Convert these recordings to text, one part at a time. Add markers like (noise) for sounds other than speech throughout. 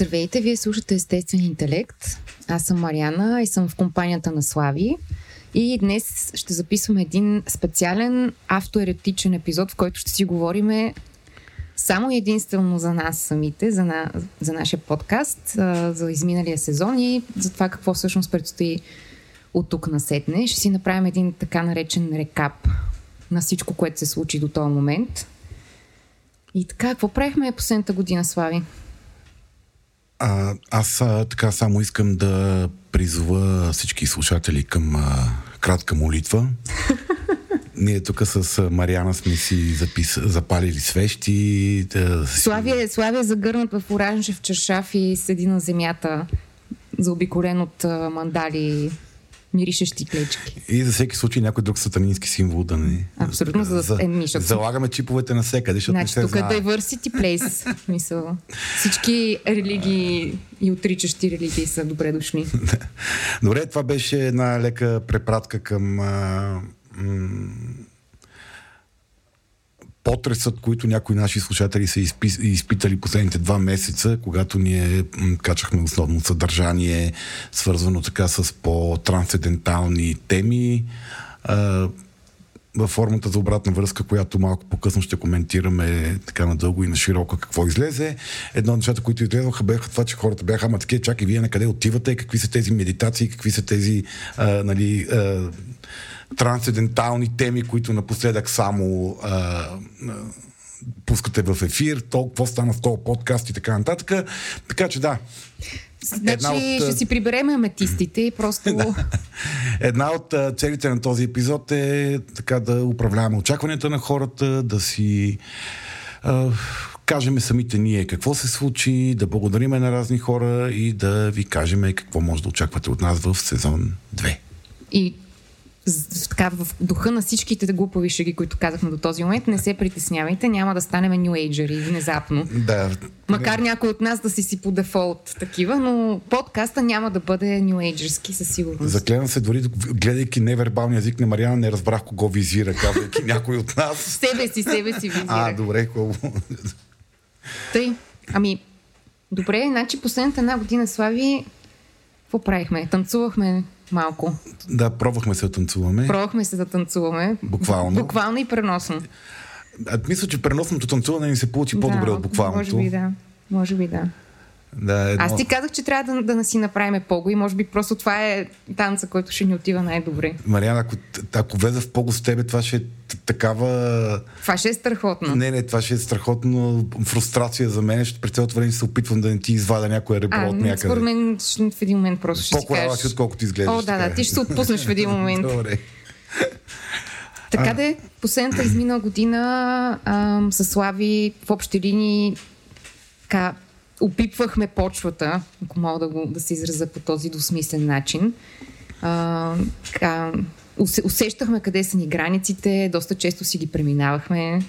Здравейте, вие слушате Естествен интелект. Аз съм Мариана и съм в компанията на Слави. И днес ще записваме един специален автоеретичен епизод, в който ще си говорим само единствено за нас самите, за, на, за нашия подкаст, за изминалия сезон и за това какво всъщност предстои от тук на сетне. Ще си направим един така наречен рекап на всичко, което се случи до този момент. И така, какво правихме последната година, Слави? А, аз а, така само искам да призова всички слушатели към а, кратка молитва. (laughs) Ние тук с Мариана сме си запис... запалили свещи. Да... Славия, Славия е загърнат в оранжев чершаф и седи на земята, заобиколен от мандали миришещи клечки. И за всеки случай някой друг сатанински символ да не... Абсолютно, за, за, е, мишо. Залагаме чиповете на всекъде, защото значи, не се тук е diversity place. Мисъл. Всички религии и отричащи религии са добре дошли. (laughs) Добре, това беше една лека препратка към а, м- потресът, които някои наши слушатели са изпи, изпитали последните два месеца, когато ние качахме основно съдържание, свързвано така с по-трансцендентални теми. Във формата за обратна връзка, която малко по-късно ще коментираме така надълго и на широко какво излезе. Едно от нещата, които излезоха, бяха това, че хората бяха, ама такива, чакай, вие на къде отивате, какви са тези медитации, какви са тези а, нали, а, трансцендентални теми, които напоследък само а, а, пускате в ефир, то какво стана в този подкаст и така нататък. Така че да. Значи от... ще си приберем аметистите и просто... (laughs) да. Една от целите на този епизод е така да управляваме очакванията на хората, да си а, кажем самите ние какво се случи, да благодариме на разни хора и да ви кажем какво може да очаквате от нас в сезон 2. И така, в духа на всичките глупави шеги, които казахме до този момент, не се притеснявайте, няма да станем Ager внезапно. Да. Макар някой от нас да си си по дефолт такива, но подкаста няма да бъде Agerски със сигурност. Заклевам се, дори гледайки невербалния език на Мариана, не разбрах кого визира, казвайки някой от нас. (laughs) Себе си, себе си визира. А, добре, хубаво. Тъй, ами, добре, значи последната една година, Слави, какво правихме? Танцувахме малко. Да, пробвахме се да танцуваме. Пробвахме се да танцуваме. Буквално. Буквално и преносно. А, мисля, че преносното танцуване ни се получи по-добре да, от буквалното. Може би да. Може би да. Да, едно... Аз ти казах, че трябва да, да не си направим пого и може би просто това е танца, който ще ни отива най-добре. Мариана, ако, ако влеза в пого с тебе, това ще е такава... Това ще е страхотно. Не, не, това ще е страхотно фрустрация за мен. Ще през цялото време се опитвам да не ти извада някоя ребро от някъде. Според мен в един момент просто ще По-корава си кажеш... отколкото изглеждаш. О, да, да, ти ще се отпуснеш в един момент. Добре. Така де, последната изминала година ам, със Слави в общи линии така, опипвахме почвата, ако мога да, го, да се израза по този досмислен начин. А, а, усещахме къде са ни границите, доста често си ги преминавахме.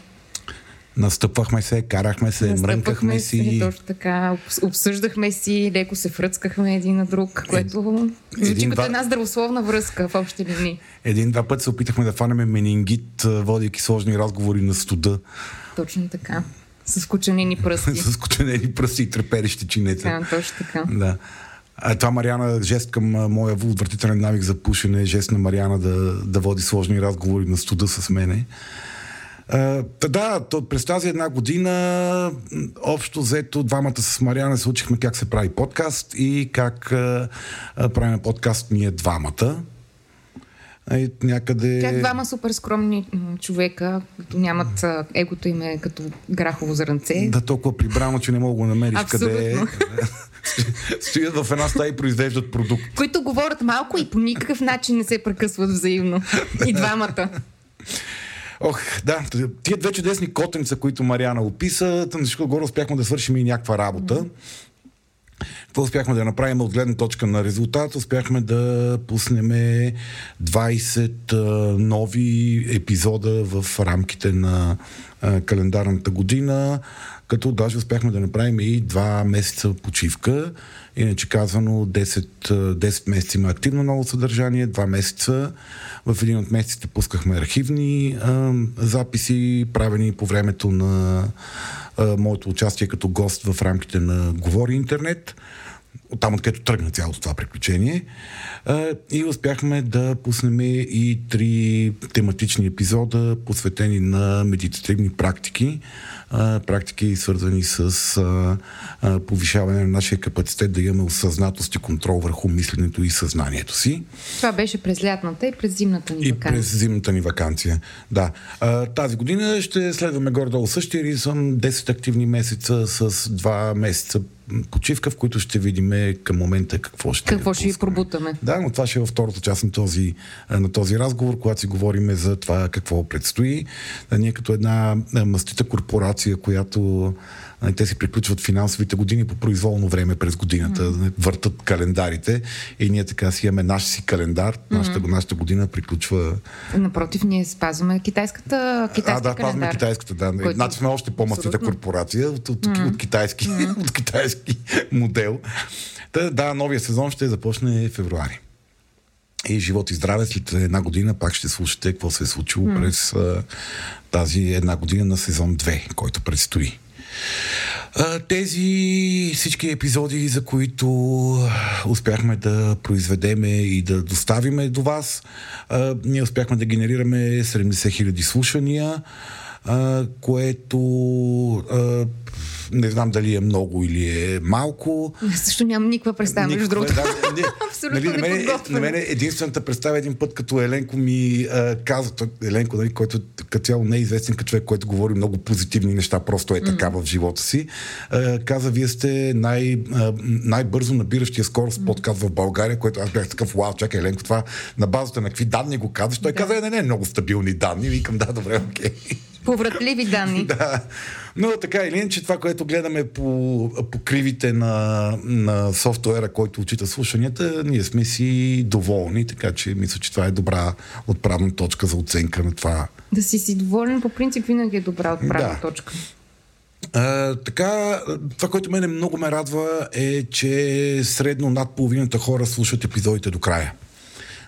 Настъпвахме се, карахме се, Настъпвахме мрънкахме се, си. Точно така, обсъждахме си, леко се фръцкахме един на друг, което е, звучи като една здравословна връзка в общи линии. Един-два пъти се опитахме да фанеме менингит, водейки сложни разговори на студа. Точно така. С кученени пръсти. (laughs) с кученени пръсти и треперещи чинета. Да, точно така. Да. А това Мариана, жест към моя отвратителен навик за пушене, жест на Мариана да, да води сложни разговори на студа с мене. Uh, да, то, през тази една година общо взето двамата с Мариана се учихме как се прави подкаст и как uh, правим подкаст ние двамата. И някъде... Тях двама супер скромни човека, които нямат егото им е като грахово зранце. Да, толкова прибрано, че не мога да намериш Абсолютно. къде е. (laughs) Стоят в една стая и произвеждат продукт. Които говорят малко и по никакъв начин не се прекъсват взаимно. И двамата. Ох, да, тия две чудесни котенца, които Мариана описа, на горе успяхме да свършим и някаква работа. Mm-hmm. Какво успяхме да направим от гледна точка на резултат? Успяхме да пуснем 20 нови епизода в рамките на календарната година, като даже успяхме да направим и два месеца почивка. Иначе казвано 10, 10 месеца има активно ново съдържание, 2 месеца. В един от месеците пускахме архивни а, записи, правени по времето на а, моето участие като гост в рамките на Говори Интернет оттам откъдето тръгна цялото това приключение. И успяхме да пуснем и три тематични епизода, посветени на медитативни практики, практики свързани с повишаване на нашия капацитет да имаме осъзнатост и контрол върху мисленето и съзнанието си. Това беше през лятната и през зимната ни вакансия. И през зимната ни вакансия, да. Тази година ще следваме горе-долу същия ризъм, 10 активни месеца с 2 месеца почивка, в които ще видим към момента какво ще Какво ще ви пробутаме. Да, но това ще е във втората част на този, на този разговор, когато си говорим за това какво предстои. Ние като една мастита корпорация, която Нали, те си приключват финансовите години по произволно време през годината, mm-hmm. въртат календарите и ние така си имаме наш си календар, mm-hmm. нашата, нашата година приключва. Напротив, ние спазваме китайската, китайска А, да, спазваме китайската, да. Който... Значи сме още по-мастита корпорация от, от, mm-hmm. от, китайски, mm-hmm. от китайски (laughs) модел. Та, да, новия сезон ще започне февруари. И живот и здраве, след една година пак ще слушате какво се е случило mm. през а, тази една година на сезон 2, който предстои. Тези всички епизоди, за които успяхме да произведеме и да доставиме до вас, ние успяхме да генерираме 70 000 слушания, което не знам дали е много или е малко. Също нямам никаква представа, между другото. Да, не, (laughs) Абсолютно нали, на, мен, на мен единствената представа един път, като Еленко ми а, каза, той, Еленко, нали, който като цяло не е известен като човек, който говори много позитивни неща, просто е така mm. в живота си, а, каза, вие сте най, а, най-бързо набиращия скорост подкаст в България, което аз бях такъв, вау, чакай, Еленко, това на базата на какви данни го казваш? Той да. каза, «Е, не, не, много стабилни данни. Викам, да, добре, окей. Okay. Повратливи данни. (laughs) да. Но така или иначе, това, което гледаме по, по кривите на, на софтуера, който учита слушанията, ние сме си доволни, така че мисля, че това е добра отправна точка за оценка на това. Да си си доволен, по принцип, винаги е добра отправна да. точка. А, така, това, което мене много ме радва е, че средно над половината хора слушат епизодите до края.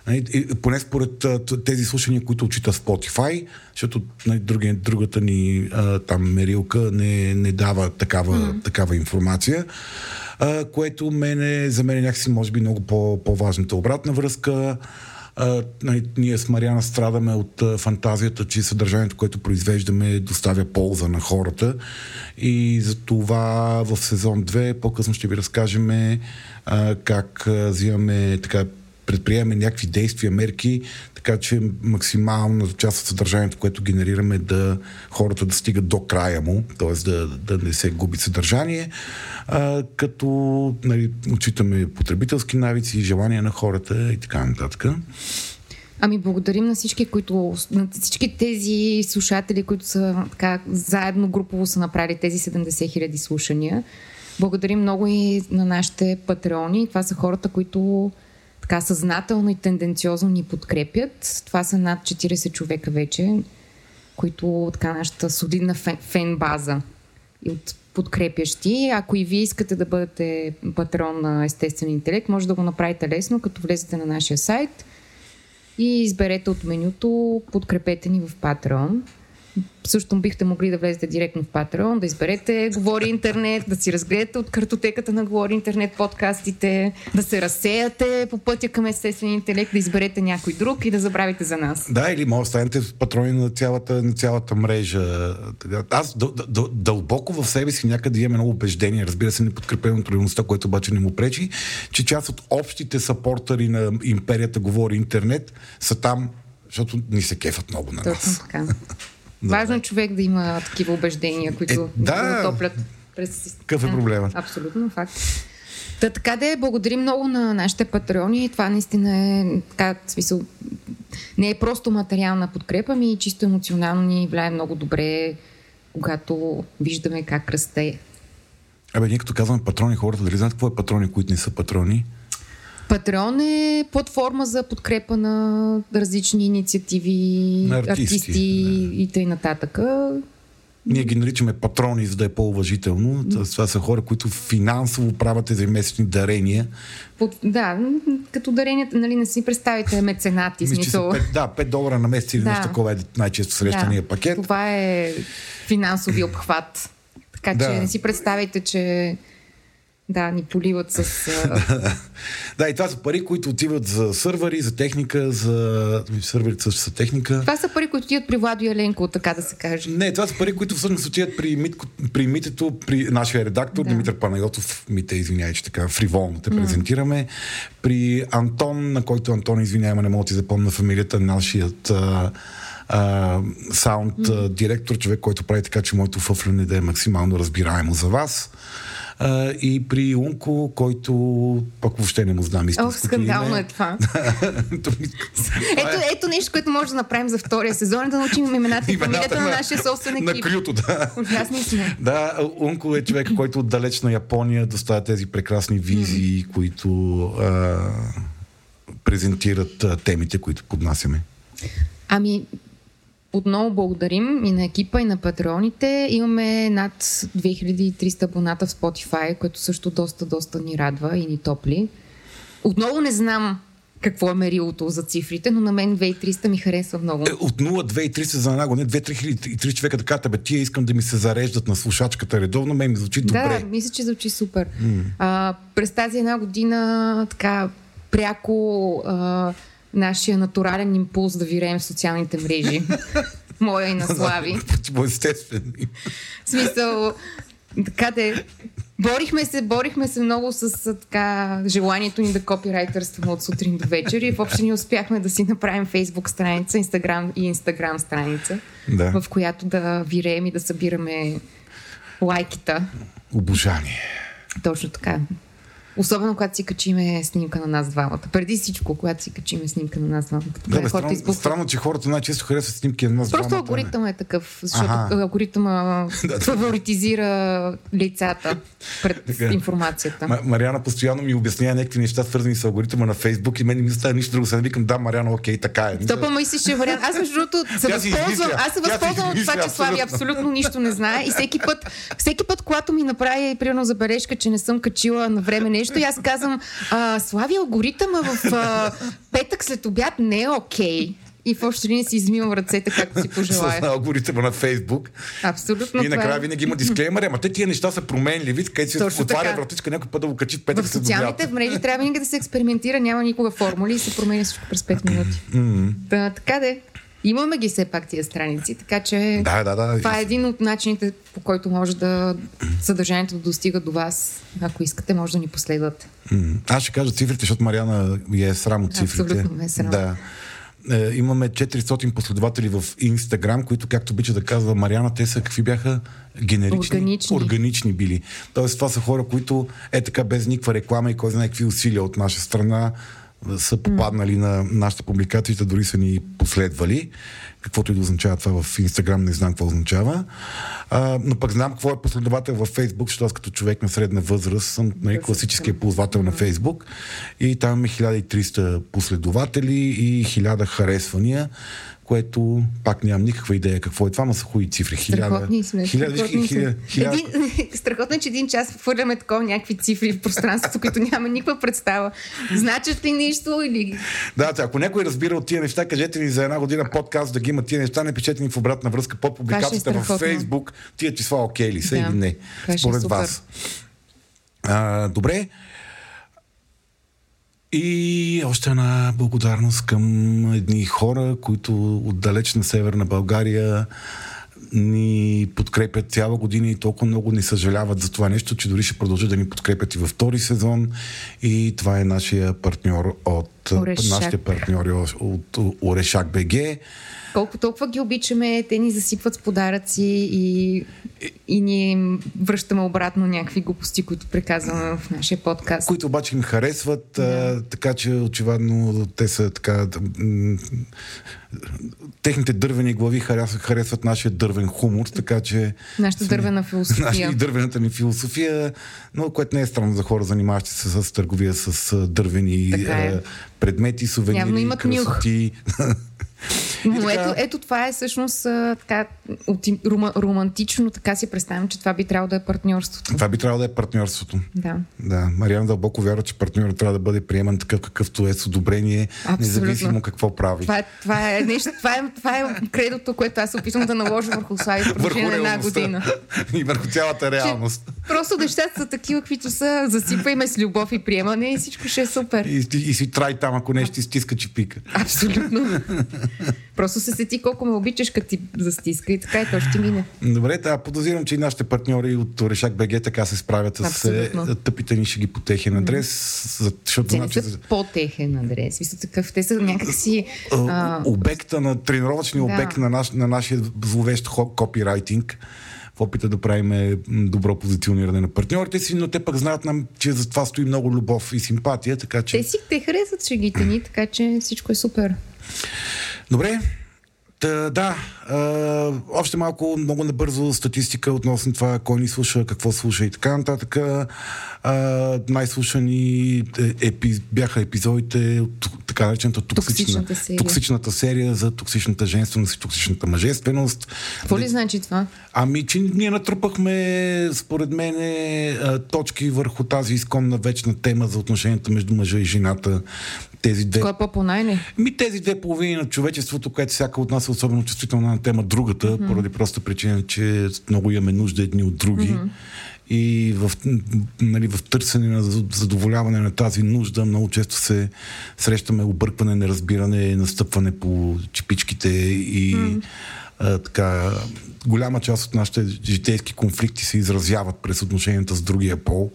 Нали, поне според тези слушания, които отчита Spotify, защото нали, другата ни там мерилка не, не дава такава, mm. такава информация, което мене, за мен е някакси може би много по, по-важната обратна връзка. А, нали, ние с Мариана страдаме от а, фантазията, че съдържанието, което произвеждаме, доставя полза на хората. И за това в сезон 2 по-късно ще ви разкажем а, как взимаме така предприемаме някакви действия, мерки, така че максимална част от съдържанието, което генерираме, да хората да стигат до края му, т.е. Да, да не се губи съдържание, а, като нали, отчитаме потребителски навици, желания на хората и така нататък. Ами благодарим на всички, които, на всички тези слушатели, които са така заедно групово са направили тези 70 хиляди слушания. Благодарим много и на нашите патреони. Това са хората, които така съзнателно и тенденциозно ни подкрепят. Това са над 40 човека вече, които така нашата солидна фен, фен база и от подкрепящи. Ако и вие искате да бъдете патрон на естествен интелект, може да го направите лесно, като влезете на нашия сайт и изберете от менюто подкрепете ни в Patreon също бихте могли да влезете директно в Patreon, да изберете Говори Интернет, да си разгледате от картотеката на Говори Интернет подкастите, да се разсеяте по пътя към естествен интелект, да изберете някой друг и да забравите за нас. Да, или може да станете патрони на цялата, на цялата мрежа. Аз дълбоко в себе си някъде имам едно убеждение, разбира се, не подкрепено от реалността, което обаче не му пречи, че част от общите сапортъри на империята Говори Интернет са там, защото ни се кефат много на нас. Точно така. (laughs) Важно е човек да има такива убеждения, които е, да, топлят през... Какъв е проблема? Абсолютно, факт. Та, така да е, благодарим много на нашите патреони. Това наистина е така, смисъл, не е просто материална подкрепа, ми и чисто емоционално ни влияе много добре, когато виждаме как расте. Абе, ние като казваме патрони, хората дали знаят какво е патрони, които не са патрони? Патреон е платформа за подкрепа на различни инициативи, на артисти, артисти да. и т.н. Ние ги наричаме патрони, за да е по-уважително. Това са хора, които финансово правят тези месечни дарения. Под, да, като даренията, нали, не си представите меценати. Мисля, смисъл. 5, да, 5 долара на месец или да. нещо такова е най-често срещания да. пакет. Това е финансови обхват Така Да. че не си представяйте, че да, ни поливат с... (laughs) Да, и това са пари, които отиват за сървъри, за техника, за сървърите също са техника. Това са пари, които отиват при Владо Яленко, така да се каже. Не, това са пари, които всъщност отиват при, Митко, при Митето, при нашия редактор Да. Димитър Панайотов. Мите, извиняй, че така фриволно те презентираме. При Антон, на който Антон, извиняй, ама не мога да ти запомня фамилията, нашият а, саунд директор, човек, който прави така, че моето фъфляне да е максимално разбираемо за вас. А, и при Унко, който пък въобще не му знам Ох, истинското скандално име. е това. (laughs) То ми- Ето, ето нещо, което може да направим за втория сезон, е да научим имената и фамилията на нашия собствен на екип. крюто, да. Ужасни сме. Да, Унко е човек, който от далечна Япония доставя тези прекрасни визии, които а, презентират а, темите, които поднасяме. Ами, отново благодарим и на екипа, и на патреоните. Имаме над 2300 абоната в Spotify, което също доста, доста ни радва и ни топли. Отново не знам какво е мерилото за цифрите, но на мен 2300 ми харесва много. Е, от 0-2-300 за една година, 2-3 човека така, бе, тия искам да ми се зареждат на слушачката редовно, мен ми звучи добре. Да, мисля, че звучи супер. Mm. А, през тази една година така пряко а, нашия натурален импулс да виреем в социалните мрежи. (laughs) Моя и на Слави. Естествено. В смисъл, така де, борихме се, борихме се много с така, желанието ни да копирайтърстваме от сутрин до вечер и въобще ни успяхме да си направим фейсбук страница, инстаграм и инстаграм страница, Да. в която да виреем и да събираме лайкита. Обожание. Точно така. Особено когато си качиме снимка на нас двамата. Преди всичко, когато си качиме снимка на нас двамата. Да, бе, странно, странно, че хората най-често харесват снимки на нас Просто двамата. алгоритъм е такъв, защото Аха. алгоритъма (laughs) фаворитизира лицата пред информацията. Ма, Мариана постоянно ми обяснява някакви неща, свързани с алгоритъма на Фейсбук и мен не ми остава нищо друго. Сега викам, да, Мариана, окей, така е. То па мислиш, че е вариант. Аз между другото се възползвам. Аз се възползвам от това, че Слави абсолютно нищо не знае. И всеки път, всеки път, когато ми направи примерно забележка, че не съм качила на време нещо, и аз казвам, а, Слави, алгоритъма в а, петък след обяд не е окей. И в общи линии си измивам ръцете, както си С пожелая. алгоритъма на Фейсбук. Абсолютно. и накрая е. винаги има дисклеймер, ама те тия неща са променливи, където се отваря вратичка, някой път да го качи в петък В социалните мрежи трябва винаги да се експериментира, няма никога формули и се променя всичко през 5 минути. Да, така де. Имаме ги все пак тия страници, така че Да, да, да. това е един от начините, по който може да съдържанието да достига до вас. Ако искате, може да ни последвате. Аз ще кажа цифрите, защото Мариана е срам от цифрите. Абсолютно ме е срам. Да. Е, имаме 400 последователи в Инстаграм, които, както обича да казва Мариана, те са какви бяха? Генерични. Органични. Органични били. Тоест, това са хора, които е така без никаква реклама и кой знае какви усилия от наша страна са попаднали на нашите публикации, дори са ни последвали. Каквото и да означава това в Инстаграм, не знам какво означава. А, но пък знам какво е последовател във Фейсбук, защото аз като човек на средна възраст съм нали, класическия ползвател на Фейсбук и там имаме 1300 последователи и 1000 харесвания, което пак нямам никаква идея какво е това, но са хубави цифри. Страхотни сме. хиляда, страхотни сме. хиляда, хиляда, Един, (laughs) страхотно е, че един час хвърляме такова някакви цифри в пространството, които няма никаква представа. Значат ли нещо или... Да, ако някой разбира от тия неща, кажете ни за една година подкаст да ги има тия неща, не пишете ни в обратна връзка под публикацията в страхотно. Фейсбук, тия числа окей ли са Да, или не, е според супер. вас. А, добре. И още една благодарност към едни хора, които от далечна северна България ни подкрепят цяла година и толкова много ни съжаляват за това нещо, че дори ще продължат да ни подкрепят и във втори сезон. И това е нашия партньор от Орешак. нашите партньори от Орешак БГ. Колко толкова ги обичаме, те ни засипват с подаръци и, и ние им връщаме обратно някакви глупости, които преказваме в нашия подкаст. които обаче им харесват, а, така че очевидно те са така. м, техните дървени глави харесват, харесват нашия дървен хумор, така че. Нашата дървена философия. (laughs) Наша и дървената ни философия, но което не е странно за хора, занимаващи се с търговия с дървени Така е. предмети, сувенири, Явно имат нюх. (laughs) (laughs) Но така- ето, ето това е всъщност така, рома, романтично така си представям, че това би трябвало да е партньорството. Това би трябвало да е партньорството. Да. Да. Мариана дълбоко вярва, че партньорът трябва да бъде приеман такъв какъвто е с одобрение, Абсолютно. независимо какво прави. Това е, това е нещо, това е, това е кредото, което аз опитвам да наложа върху Слави в на една година. (laughs) И върху цялата реалност. Че просто нещата са такива, каквито са, засипай ме с любов и приемане и всичко ще е супер. И, и, и си трай там, ако нещо ти стиска чипика. Абсолютно. (laughs) Просто се сети колко ме обичаш, като ти застиска и така и то ще мине. Добре, да, подозирам, че и нашите партньори от Решак БГ така се справят с е, тъпите ни ще ги по техен адрес. Защото, те значи, не са по техен адрес. Мисля, такъв, те са някакси... А... Обекта на тренировъчния да. обект на, наш, на нашия зловещ копирайтинг в опита да правим добро позициониране на партньорите си, но те пък знаят нам, че за това стои много любов и симпатия, така че... Те си те харесват шегите ни, така че всичко е супер. Добре, Та, да, а, още малко, много набързо статистика относно това, кой ни слуша, какво слуша и така нататък. А, най-слушани е, епи, бяха епизодите от така наречената токсична, токсичната, серия. токсичната серия за токсичната женственост и токсичната мъжественост. Какво ли значи това? Ами, че ние натрупахме, според мен, точки върху тази изконна вечна тема за отношенията между мъжа и жената тези две. Кой е по-понайне? Ми тези две половини на човечеството, което всяка от нас е особено чувствителна на тема другата, mm-hmm. поради проста причина, че много имаме нужда едни от други. Mm-hmm. И в, нали, в търсене на задоволяване на тази нужда много често се срещаме объркване, неразбиране, настъпване по чипичките и mm. а, така голяма част от нашите житейски конфликти се изразяват през отношенията с другия пол.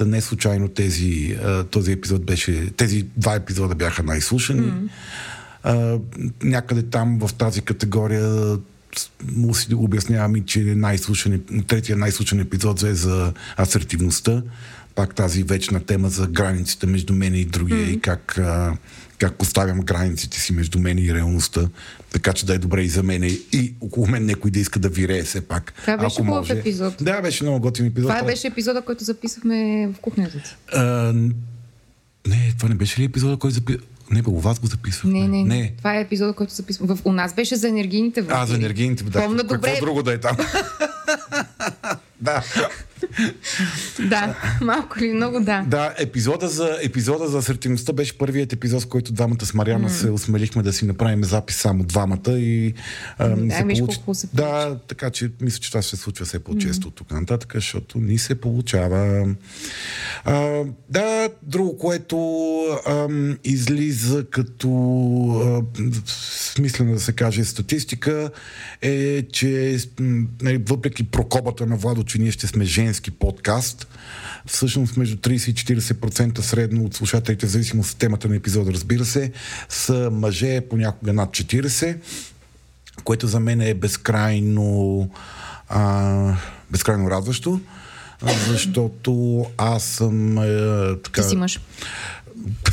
Та не случайно тези, този епизод беше, тези два епизода бяха най-слушани. Mm. А, някъде там в тази категория му си обяснявам че най-слушан, третия най-слушан епизод е за асертивността. Пак тази вечна тема за границите между мен и другия mm. и как, а, как поставям границите си между мен и реалността, така че да е добре и за мен и около мен някой да иска да вирее все пак. Това беше хубав може. епизод. Да, беше много готин епизод. Това беше епизода, който записахме в кухнята ти. не, това не беше ли епизода, който записахме? Не, бе, у вас го записвахме. Не, не, не. Това е епизода, който записваме. У нас беше за енергийните води. А, за енергийните. Да. Помна добре. Какво друго да е там? (laughs) да. Да, малко ли много да. Да, епизода за, епизода за асертивността беше първият епизод, с който двамата с Мариана mm. се осмелихме да си направим запис само двамата и а, да, се получи... се Да, така че мисля, че това ще се случва все по-често mm. от тук нататък, защото ни се получава. А, да, друго, което а, излиза като а, смислено да се каже статистика е, че нали, въпреки прокобата на Владо, че ние ще сме женски подкаст, всъщност между 30 и 40% средно от слушателите, в зависимост от темата на епизода, разбира се, са мъже, понякога над 40, което за мен е безкрайно а, безкрайно радващо, защото аз съм е, така... Ти си мъж.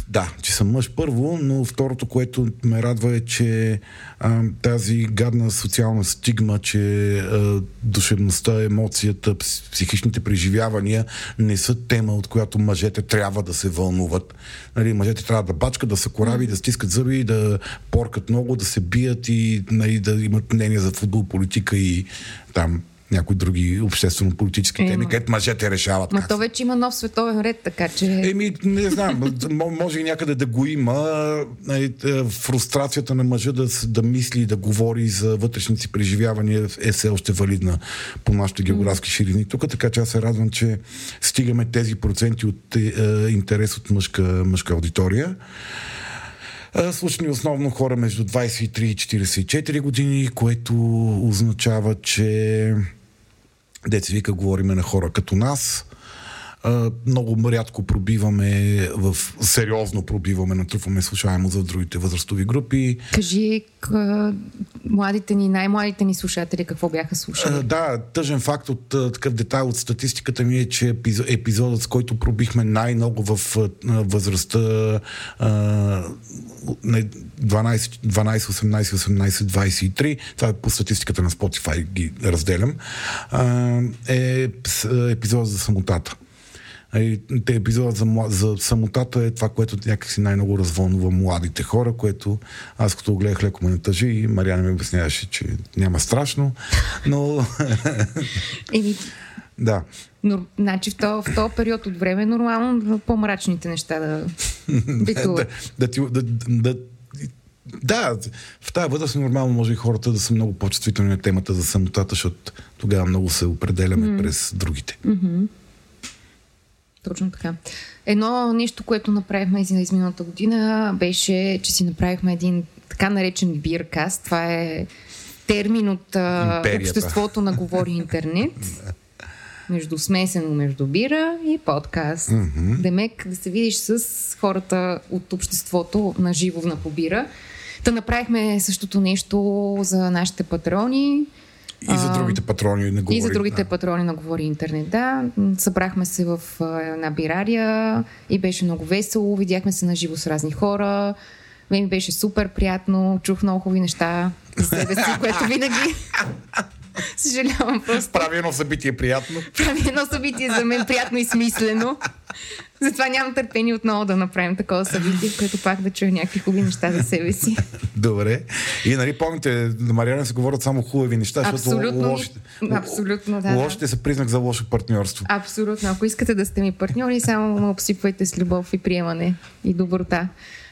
Да, че съм мъж първо, но второто, което ме радва е, че а, тази гадна социална стигма, че а, душевността, емоцията, психичните преживявания не са тема, от която мъжете трябва да се вълнуват. Нали, мъжете трябва да бачкат, да са кораби, да стискат зъби, да поркат много, да се бият и нали, да имат мнение за футбол, политика и там някои други обществено-политически теми, където мъжете решават. Ма то вече има нов световен ред, така че... Еми, не знам, може и някъде да го има. Фрустрацията на мъжа да, да мисли и да говори за вътрешните си преживявания е все още валидна по нашите географски ширини тук, така че аз се радвам, че стигаме тези проценти от е, е интерес от мъжка, мъжка аудитория. Слушани основно хора между 23 и 44 години, което означава, че деца вика, говориме на хора като нас. Много рядко пробиваме, в сериозно пробиваме, натрупваме слушаемо за другите възрастови групи. Кажи къ... младите ни, най-младите ни слушатели какво бяха слушали? да, тъжен факт от такъв детайл от статистиката ми е, че епизодът, с който пробихме най-много в възрастта 12, 12, 18, 18, 23, това е по статистиката на Spotify ги разделям, е епизод за самотата. Те епизодът за, за самотата е това, което някакси най-много развълнува младите хора, което аз като гледах леко ме натъжи и Мариана ми обясняваше, че няма страшно, но... (laughs) Еми, да. Но, значи в този, този период от време е нормално по-мрачните неща да (laughs) битуват. да, да, да, да, да, в тази възраст е нормално може и хората да са много по-чувствителни на темата за самотата, защото тогава много се определяме mm. през другите. Mm-hmm. Точно така. Едно нещо, което направихме за изминалата година, беше, че си направихме един така наречен биркаст. Това е термин от а, обществото на Говори Интернет. (laughs) между смесено между бира и подкаст. Mm-hmm. Демек да се видиш с хората от обществото на живо на побира. Та направихме същото нещо за нашите патрони. И за другите патрони на Говори. И за другите да. патрони на Говори Интернет, да. Събрахме се в една бирария и беше много весело. Видяхме се на живо с разни хора. Мен беше супер приятно. Чух много хубави неща за себе си, (laughs) което винаги (laughs) Съжалявам просто. Прави едно събитие приятно. (laughs) Прави едно събитие за мен приятно и смислено. Затова нямам търпение отново да направим такова събитие, в което пак да чуя някакви хубави неща за себе си. Добре. И нали помните, на Мариана се говорят само хубави неща, абсолютно, лошите, абсолютно, да, лошите да. са признак за лошо партньорство. Абсолютно. Ако искате да сте ми партньори, само ме обсипвайте с любов и приемане и доброта.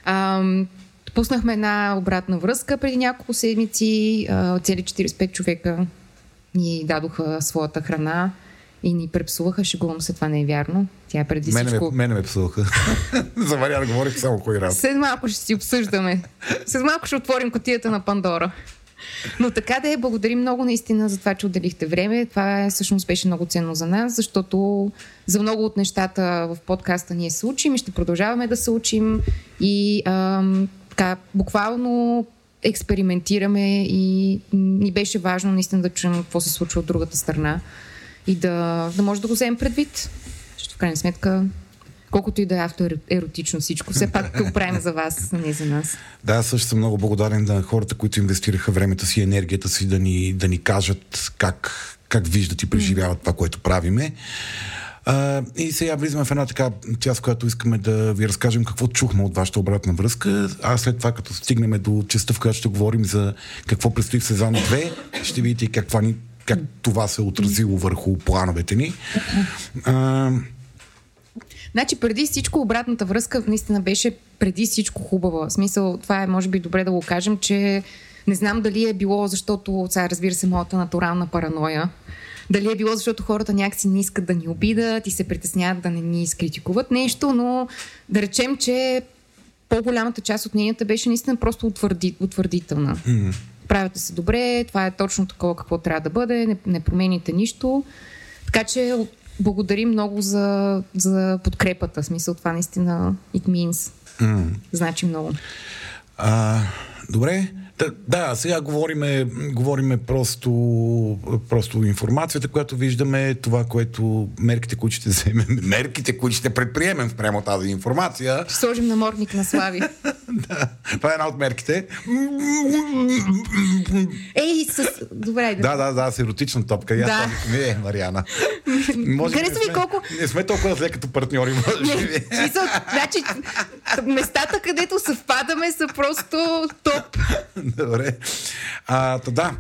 Ам, пуснахме една обратна връзка преди няколко седмици. Цели 45 човека ни дадоха своята храна и ни препсуваха. Шегувам се, това не е вярно. Тя е преди мене всичко... Ме, мене ме псуваха. (laughs) За Мариана говорих само кой раз. След малко ще си обсъждаме. След малко ще отворим котията на Пандора. Но така да е, благодарим много наистина за това, че отделихте време. Това е, всъщност беше много ценно за нас, защото за много от нещата в подкаста ние се учим и ще продължаваме да се учим. И ам, така, буквално експериментираме и ни беше важно наистина да чуем какво се случва от другата страна и да, да може да го вземем предвид. Защото в крайна сметка колкото и да е автоеротично всичко, все пак го правим за вас, а не за нас. Да, също съм много благодарен на хората, които инвестираха времето си, енергията си да ни, да ни кажат как, как виждат и преживяват това, което правиме. И сега влизаме в една така част, която искаме да ви разкажем какво чухме от вашата обратна връзка. А след това, като стигнем до частта, в която ще говорим за какво предстои в сезон 2, ще видите каква ни, как това се е отразило върху плановете ни. А, Значи преди всичко обратната връзка наистина беше преди всичко хубава. В смисъл, това е може би добре да го кажем, че не знам дали е било, защото, сега разбира се, моята натурална параноя, дали е било защото хората някакси не искат да ни обидат и се притесняват да не ни изкритикуват нещо, но да речем, че по-голямата част от мненията беше наистина просто утвърди, утвърдителна. Mm-hmm. Правите се добре, това е точно такова какво трябва да бъде, не, не промените нищо. Така че благодарим много за, за подкрепата. В смисъл това наистина it means. Mm. Значи много. А, добре. Да, да, сега говориме, говориме просто, просто информацията, която виждаме, това, което мерките, които ще вземем, мерките, които ще предприемем спрямо тази информация. Ще сложим намордник на Слави. (laughs) да, (laughs) това е една от мерките. Ей, с... Добре, да. Да, да, да, с еротична топка. Да. Ми е, Мариана. Може Хареса ми колко... Не сме толкова зле като партньори, може би. Значи, местата, където съвпадаме, са просто топ. Добре. А, да.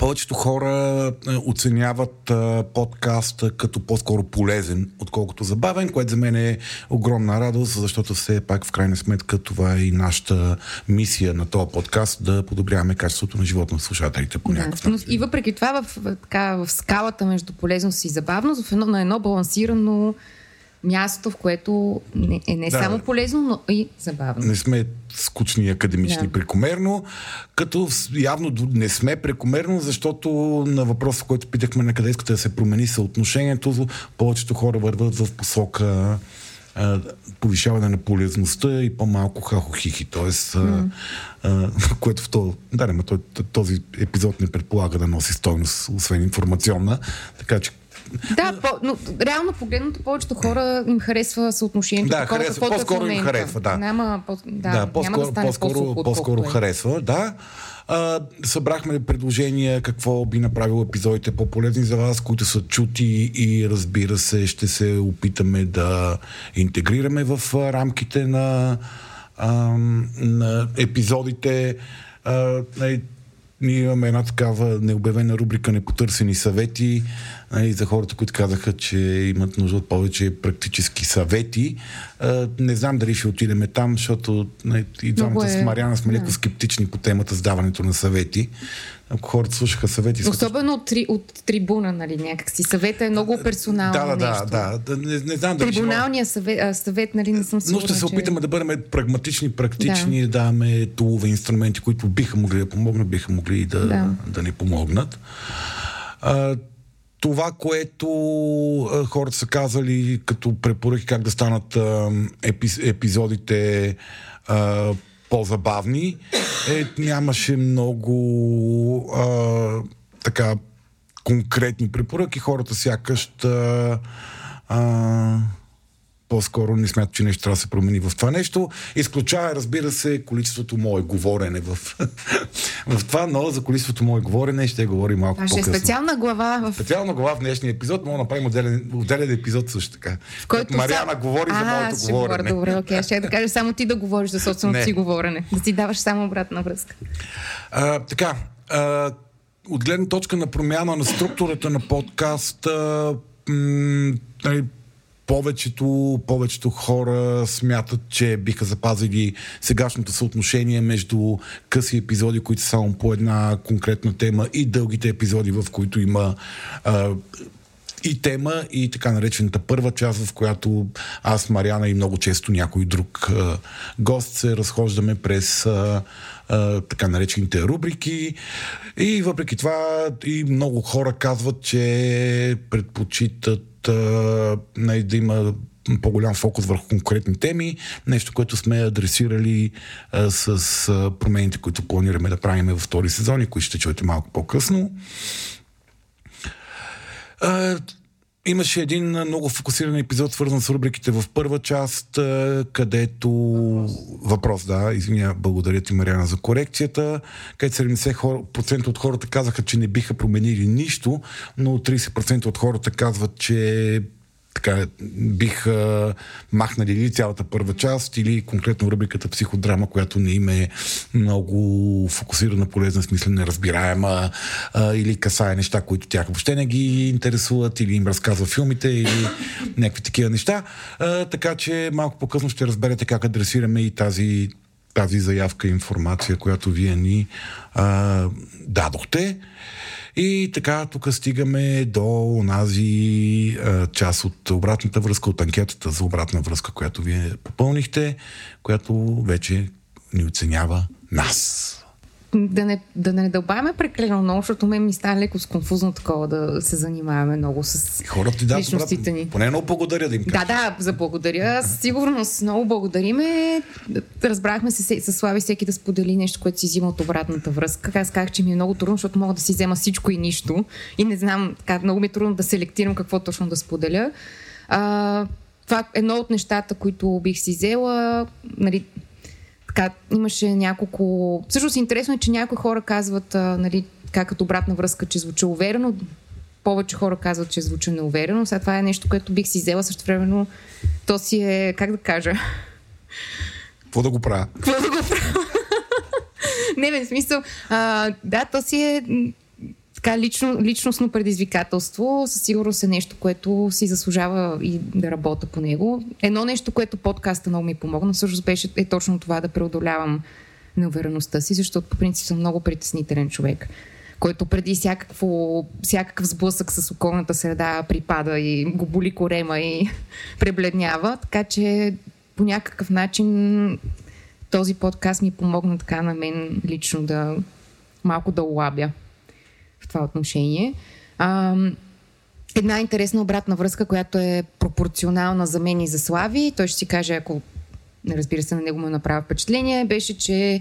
Повечето хора е, оценяват а, подкаста като по-скоро полезен, отколкото забавен, което за мен е огромна радост, защото все пак в крайна сметка това е и нашата мисия на този подкаст да подобряваме качеството на живота на слушателите по някакъв начин. И въпреки това в, така, в скалата между полезност и забавност, в едно, на едно балансирано място, в което не, е не да. само полезно, но и забавно. Не сме скучни академични да. прекомерно, като явно не сме прекомерно, защото на въпроса, който питахме на къде искате да се промени съотношението, повечето хора върват в посока а, повишаване на полезността и по-малко хахохихи. Тоест, mm. а, (laughs) което в този, да, не, този епизод не предполага да носи стойност, освен информационна, така че Да, по, но реално погледното повечето хора им харесва съотношението. Да, такова, харесва, е по-скоро им харесва, да. Няма, по, да, Да, по-скоро, няма да стане по-скоро, по-скоро, по-скоро е. харесва, да. А, събрахме предложения какво би направило епизодите по-полезни за вас, които са чути и разбира се ще се опитаме да интегрираме в рамките на, а, на епизодите. А, ние имаме една такава необявена рубрика Непотърсени съвети нали, за хората, които казаха, че имат нужда от повече практически съвети. Не знам дали ще отидеме там, защото нали, и двамата е- с Мариана сме леко скептични по темата с даването на съвети. Ако хората слушаха съвети... Особено от, три, от трибуна, нали, някакси. Съвета е много персонално Да, да, да, да, да. Не, не знам дали ще... Трибуналният съвет, а, съвет, нали, не съм Но сигурна, ще се че... опитаме да бъдем прагматични, практични, да, да даваме тулове, инструменти, които биха могли да помогнат, биха могли и да, да. Да. да ни помогнат. А, това, което а, хората са казали като препоръки как да станат а, епи, епизодите а, по-забавни, е, нямаше много а, така конкретни препоръки. Хората сякаш а, а, по-скоро не смятам, че нещо трябва да се промени в това нещо. Изключая, разбира се, количеството мое говорене в, (laughs) в това, но за количеството мое говорене ще говорим малко Това ще е по-късно. специална глава в Специална глава в днешния епизод, мога да направим отделен, отделен епизод също така. В който Мариана сам- говори за а, моето ще говоря, говорене. Добре, окей, ще да кажа само ти да говориш за собственото си говорене. Да си даваш само обратна връзка. А, така, а, от гледна точка на промяна на структурата на подкаста, м, нали, повечето, повечето хора смятат, че биха запазили сегашното съотношение между къси епизоди, които са само по една конкретна тема и дългите епизоди, в които има а, и тема, и така наречената първа част, в която аз, Мариана и много често някой друг а, гост се разхождаме през а, а, така наречените рубрики. И въпреки това и много хора казват, че предпочитат а, да има по-голям фокус върху конкретни теми, нещо, което сме адресирали а, с а, промените, които планираме да правим във втори сезон и които ще чуете малко по-късно. Имаше един много фокусиран епизод, свързан с рубриките в първа част, където... Въпрос, да, извиня, благодаря ти, Мариана, за корекцията. Където 70% хора, процента от хората казаха, че не биха променили нищо, но 30% от хората казват, че така, биха махнали или цялата първа част, или конкретно рубриката психодрама, която не им е много фокусирана, полезна, смисъл неразбираема, а, или касае неща, които тях въобще не ги интересуват, или им разказва филмите, или някакви такива неща. А, така че малко по-късно ще разберете как адресираме и тази тази заявка информация, която вие ни а, дадохте. И така, тук стигаме до онази а, част от обратната връзка, от анкетата за обратна връзка, която вие попълнихте, която вече ни оценява нас. Да не, да не дълбаваме прекалено много, защото мен ми става леко сконфузно такова да се занимаваме много с хората ти дадат личностите ни. Поне много благодаря да им Да, кажа. да, за благодаря. Със сигурност много благодариме. Разбрахме се с Слави всеки да сподели нещо, което си взима от обратната връзка. Аз казах, че ми е много трудно, защото мога да си взема всичко и нищо. И не знам, така, много ми е трудно да селектирам какво точно да споделя. А, това е едно от нещата, които бих си взела. Нали, така, имаше няколко... Всъщност интересно е, че някои хора казват, а, нали, така като обратна връзка, че звучи уверено. Повече хора казват, че звучи неуверено. Сега това е нещо, което бих си взела също времено. То си е, как да кажа, Какво да го правя? какво да го правя? (laughs) Не, в смисъл. А, да, то си е така лично, личностно предизвикателство. Със сигурност е нещо, което си заслужава и да работя по него. Едно нещо, което подкаста много ми помогна, всъщност беше е точно това да преодолявам неувереността си, защото по принцип съм много притеснителен човек който преди всякакво, всякакъв сблъсък с околната среда припада и го боли корема и (laughs) пребледнява. Така че по някакъв начин този подкаст ми помогна така на мен лично да малко да олабя в това отношение. А, една интересна обратна връзка, която е пропорционална за мен и за Слави. Той ще си каже, ако разбира се, на него му направи впечатление, беше, че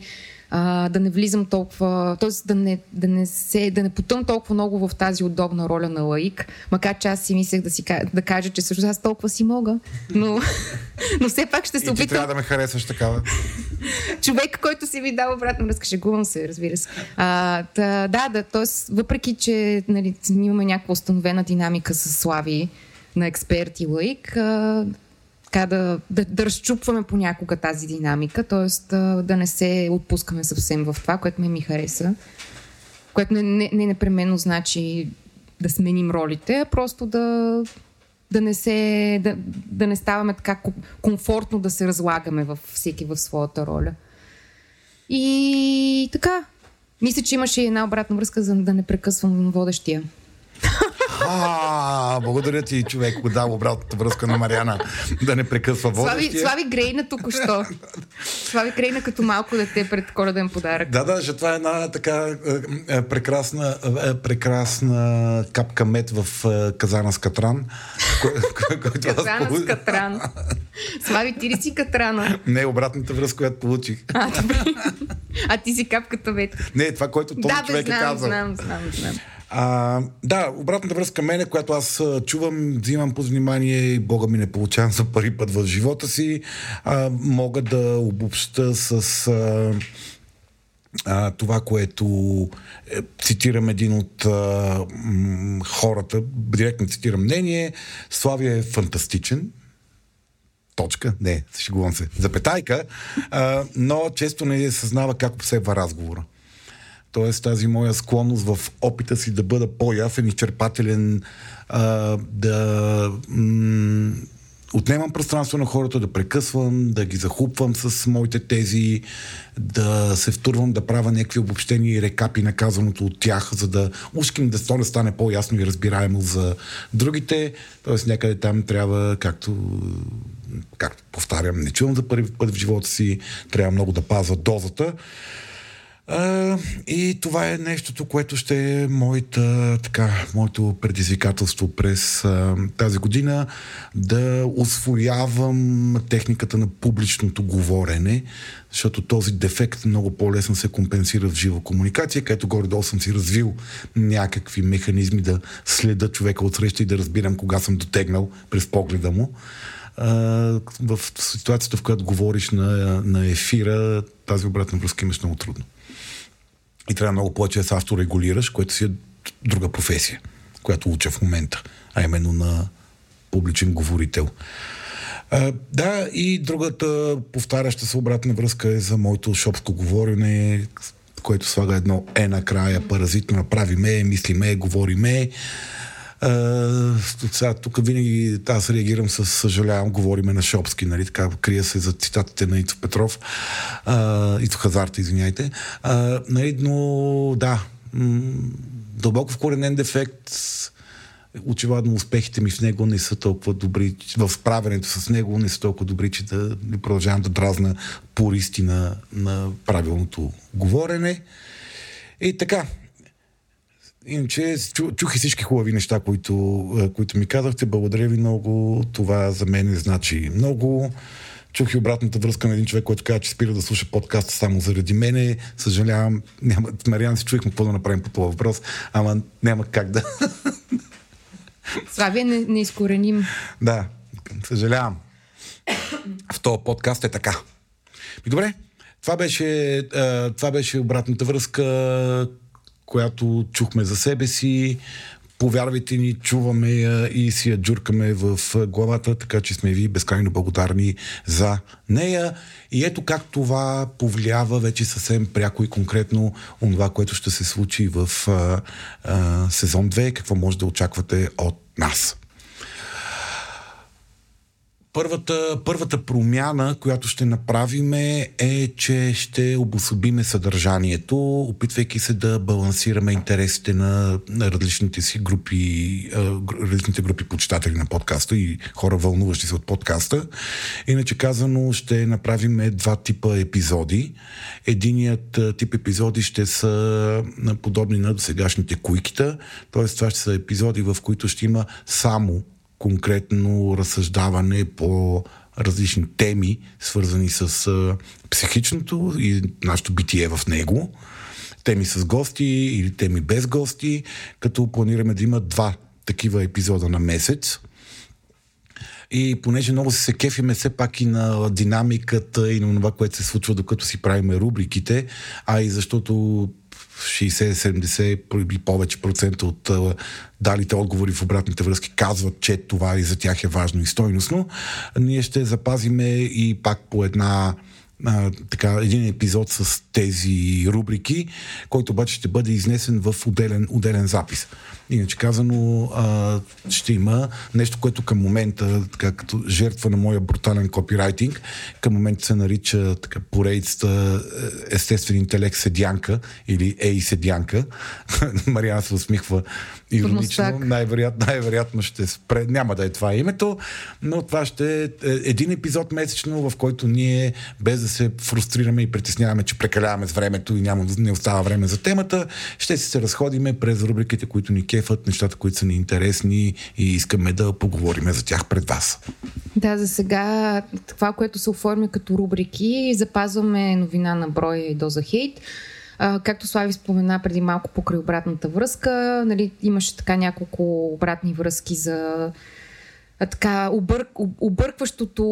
а, да не влизам толкова, т.е. Да не, да, не се, да не потъм толкова много в тази удобна роля на лаик, макар че аз си мислех да, си, да кажа, че също аз толкова си мога, но, но все пак ще се опитам. И ти трябва да ме харесваш такава. Човек, който си ми дава обратно връзка, шегувам се, разбира се. А, та, да, да, т.е. въпреки, че нали, имаме някаква установена динамика с Слави на експерт и лаик, а, така да, да, да разчупваме понякога тази динамика, т.е. да не се отпускаме съвсем в това, което ме ми хареса, което не, не, не непременно значи да сменим ролите, а просто да, да не, се, да, да не ставаме така комфортно да се разлагаме във всеки в своята роля. И така, мисля, че имаше една обратна връзка, за да не прекъсвам водещия. (laughs) А, благодаря ти, човек, да, обратната връзка на Мариана да не прекъсва водещия. Слави, Слави грейна току-що. Слави грейна като малко дете пред коледен подарък. Да, да, че това е една така е, е, прекрасна, е, прекрасна капка мед в казана с катран. казана с катран. Слави, ти ли си катрана? Не, обратната връзка, която получих. А, а ти си капката мед. Не, това, което този да, човек бе, знам, е казал. знам, знам, знам. А, да, обратната връзка мене, която аз чувам, взимам по внимание и Бога ми не получавам за първи път в живота си, а, мога да обобща с а, а, това, което е, цитирам един от а, м, хората, директно цитирам мнение, Славия е фантастичен, точка, не, шегувам се, запетайка, а, но често не съзнава как обсебва разговора. Тоест тази моя склонност в опита си да бъда по-ясен, изчерпателен, а, да м- отнемам пространство на хората, да прекъсвам, да ги захупвам с моите тези, да се втурвам, да правя някакви обобщени и рекапи на казаното от тях, за да ушким да то стане по-ясно и разбираемо за другите. Тоест някъде там трябва, както както повтарям, не чувам за първи път в живота си, трябва много да пазва дозата. И това е нещото, което ще е моята, така, моето предизвикателство през а, тази година да освоявам техниката на публичното говорене, защото този дефект много по-лесно се компенсира в жива комуникация, където горе-долу съм си развил някакви механизми да следа човека от среща и да разбирам кога съм дотегнал през погледа му. В ситуацията, в която говориш на, на ефира, тази обратна връзка имаш много трудно и трябва много повече да се авторегулираш, което си е друга професия, която уча в момента, а именно на публичен говорител. А, да, и другата повтаряща се обратна връзка е за моето шопско говорене, което слага едно е накрая, паразитно направиме, мислиме, говориме. Сега, тук винаги аз реагирам с съжалявам, говориме на Шопски, нали, така, крия се за цитатите на Ицо Петров, uh, Ицо Хазарта, извиняйте. Uh, нали, но да, м- дълбоко вкоренен дефект, очевидно успехите ми в него не са толкова добри, в справянето с него не са толкова добри, че да не продължавам да дразна пористи на, на правилното говорене. И така, Иначе чу, чух и всички хубави неща, които, които ми казахте. Благодаря ви много. Това за мен значи много. Чух и обратната връзка на един човек, който каза, че спира да слуша подкаста само заради мене. Съжалявам. Няма, Мариан си чуихме какво да направим по този въпрос, ама няма как да. (laughs) Славия не, не изкореним. Да, съжалявам. В този подкаст е така. И добре, това беше, това беше обратната връзка, която чухме за себе си. Повярвайте ни, чуваме я и си я джуркаме в главата, така че сме ви безкрайно благодарни за нея. И ето как това повлиява вече съвсем пряко и конкретно това, което ще се случи в а, а, сезон 2, какво може да очаквате от нас. Първата, първата промяна, която ще направим е, че ще обособиме съдържанието, опитвайки се да балансираме интересите на, на различните си групи, различните групи почитатели на подкаста и хора вълнуващи се от подкаста. Иначе казано, ще направим два типа епизоди. Единият тип епизоди ще са подобни на досегашните куикита, т.е. това ще са епизоди, в които ще има само конкретно разсъждаване по различни теми, свързани с психичното и нашето битие в него. Теми с гости или теми без гости, като планираме да има два такива епизода на месец. И понеже много се кефиме все пак и на динамиката и на това, което се случва докато си правиме рубриките, а и защото 60-70 или повече процента от далите отговори в обратните връзки казват, че това и за тях е важно и стойностно. Ние ще запазиме и пак по една а, така, един епизод с тези рубрики, който обаче ще бъде изнесен в отделен, отделен запис. Иначе казано, а, ще има нещо, което към момента, така като жертва на моя брутален копирайтинг, към момента се нарича така, поредицата е, естествен интелект седянка или ей седянка. (laughs) Мариана се усмихва иронично. Най-вероятно, най-вероятно ще спре. Няма да е това името, но това ще е един епизод месечно, в който ние, без да се фрустрираме и притесняваме, че прекаляваме с времето и няма, не остава време за темата, ще си се разходиме през рубриките, които ни кефат, нещата, които са ни интересни и искаме да поговорим за тях пред вас. Да, за сега това, което се оформя като рубрики, запазваме новина на броя и доза хейт. Както Слави спомена преди малко покрай обратната връзка, нали, имаше така няколко обратни връзки за така обърк, объркващото,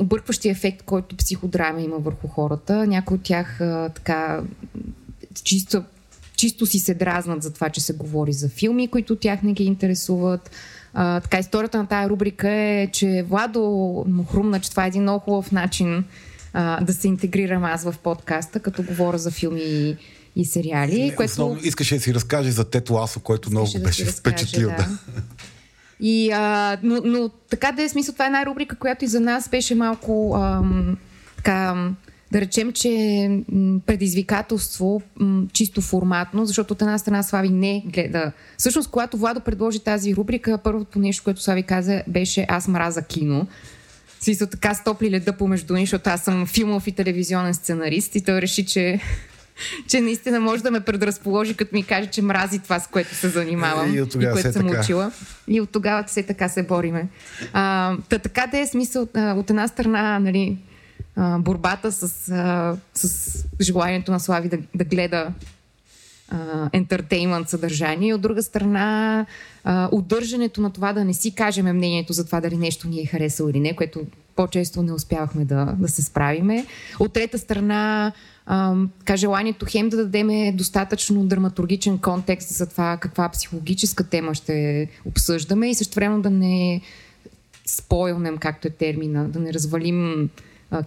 объркващия ефект, който психодрама има върху хората. Някои от тях а, така чисто, чисто си се дразнат за това, че се говори за филми, които тях не ги интересуват. А, така, историята на тая рубрика е, че Владо му хрумна, че това е един много хубав начин а, да се интегрирам аз в подкаста, като говоря за филми и, и сериали. Не, което... Основно искаше да си разкаже за Тето Ласо, който много да беше впечатлил. Да. И, а, но, но така да е смисъл, това е една рубрика, която и за нас беше малко ам, така, да речем, че предизвикателство чисто форматно, защото от една страна Слави не гледа. Всъщност, когато Владо предложи тази рубрика, първото нещо, което Слави каза, беше аз мраза кино смисъл така стопли леда помежду ни, защото аз съм филмов и телевизионен сценарист и той реши, че че наистина може да ме предразположи, като ми каже, че мрази това, с което се занимавам и, от и което съм така. учила. И от тогава все така се бориме. А, та, така да е смисъл, от една страна, нали, борбата с, а, с желанието на Слави да, да гледа ентертеймент съдържание. От друга страна, а, удържането на това да не си кажеме мнението за това дали нещо ни е харесало или не, което по-често не успявахме да, да се справиме. От трета страна, така, желанието хем да дадем достатъчно драматургичен контекст за това каква психологическа тема ще обсъждаме и също време да не спойлнем, както е термина, да не развалим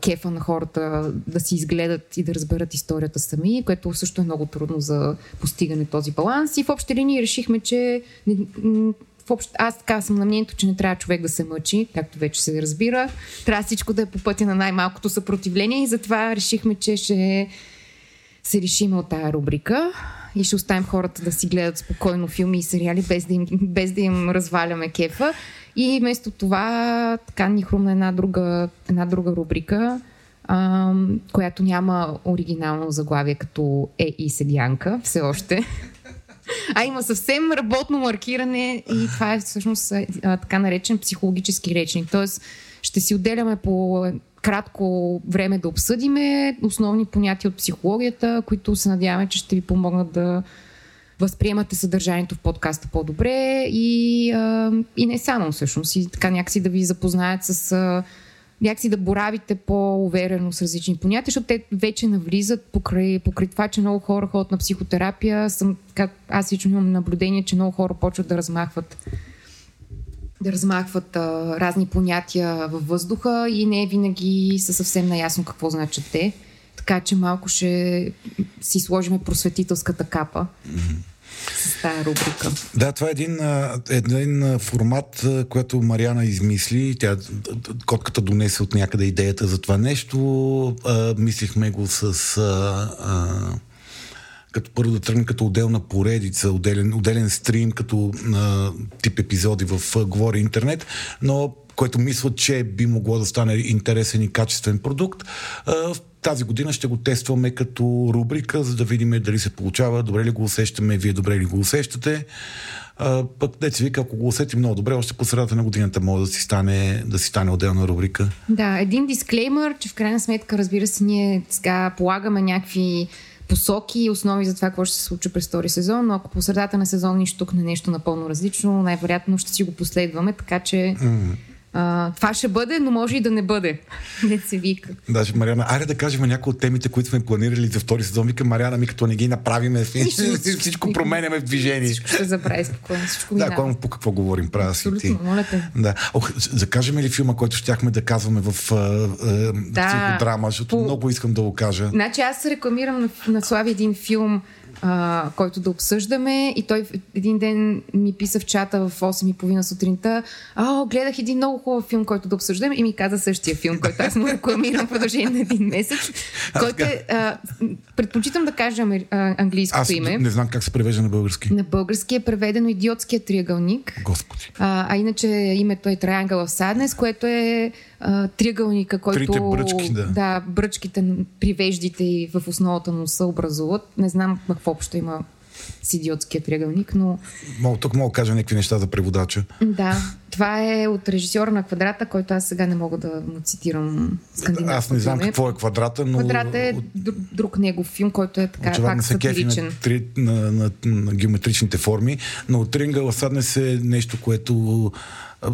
кефа на хората да си изгледат и да разберат историята сами, което също е много трудно за постигане този баланс. И в общи линии решихме, че в общ... аз така съм на мнението, че не трябва човек да се мъчи, както вече се разбира. Трябва всичко да е по пътя на най-малкото съпротивление и затова решихме, че ще се решим от тая рубрика и ще оставим хората да си гледат спокойно филми и сериали, без да им, без да им разваляме кефа. И вместо това така ни хрумна една друга, една друга рубрика, а, която няма оригинално заглавие като Е и седянка, все още. А има съвсем работно маркиране и това е всъщност а, така наречен психологически речник. Тоест ще си отделяме по кратко време да обсъдиме основни понятия от психологията, които се надяваме, че ще ви помогнат да възприемате съдържанието в подкаста по-добре и, а, и не само всъщност. И така някакси да ви запознаят с а, някакси да боравите по-уверено с различни понятия, защото те вече навлизат покрай, покрай това, че много хора ходят на психотерапия. Съм, как, аз лично имам наблюдение, че много хора почват да размахват да размахват а, разни понятия във въздуха и не винаги са съвсем наясно какво значат те. Така че малко ще си сложиме просветителската капа. С тази рубрика. Да, това е един, един формат, който Мариана измисли. Тя, котката донесе от някъде идеята за това нещо. Мислихме го с а, а, като първо да тръгне като отделна поредица, отделен, отделен стрим, като а, тип епизоди в а, Говори интернет, но което мисля, че би могло да стане интересен и качествен продукт. В тази година ще го тестваме като рубрика, за да видим дали се получава, добре ли го усещаме, вие добре ли го усещате. А, пък деца вика, ако го усетим много добре, още по средата на годината може да си стане, да си стане отделна рубрика. Да, един дисклеймър, че в крайна сметка, разбира се, ние сега полагаме някакви посоки и основи за това какво ще се случи през втори сезон, но ако по средата на сезон ни штукне нещо напълно различно, най-вероятно ще си го последваме, така че mm. А, това ще бъде, но може и да не бъде. (laughs) Не се вика. Даже, Мариана, айде да кажем някои от темите, които сме планирали за втори сезон. Вика, Мариана, ми като не ги направиме, (laughs) всичко променяме в движение. Всичко ще забрави спокойно. Всичко да, кой по какво говорим, права си ти. моля те. Да. Ох, закажем ли филма, който щяхме да казваме в да, психодрама, защото по... много искам да го кажа. Значи аз рекламирам на, на Слави един филм, а, който да обсъждаме. И той един ден ми писа в чата в 8.30 сутринта. А, гледах един много хубав филм, който да обсъждаме. И ми каза същия филм, който аз му рекламирам в продължение на един месец. който е, а, предпочитам да кажа английското аз име. не знам как се превежда на български. На български е преведено идиотския триъгълник. Господи. А, а иначе името е Triangle of Sadness, което е а, триъгълника, който... Трите бръчки, да. Да, бръчките при веждите и в основата му се образуват. Не знам какво общо има с идиотския триъгълник, но... Мога, тук мога да кажа някакви неща за преводача. Да, това е от режисьора на квадрата, който аз сега не мога да му цитирам Аз не знам какво е квадрата, но... Квадрата е друг, друг негов филм, който е така пак се сатиричен. На, три, на, на, на, геометричните форми, но Трингъл Саднес е нещо, което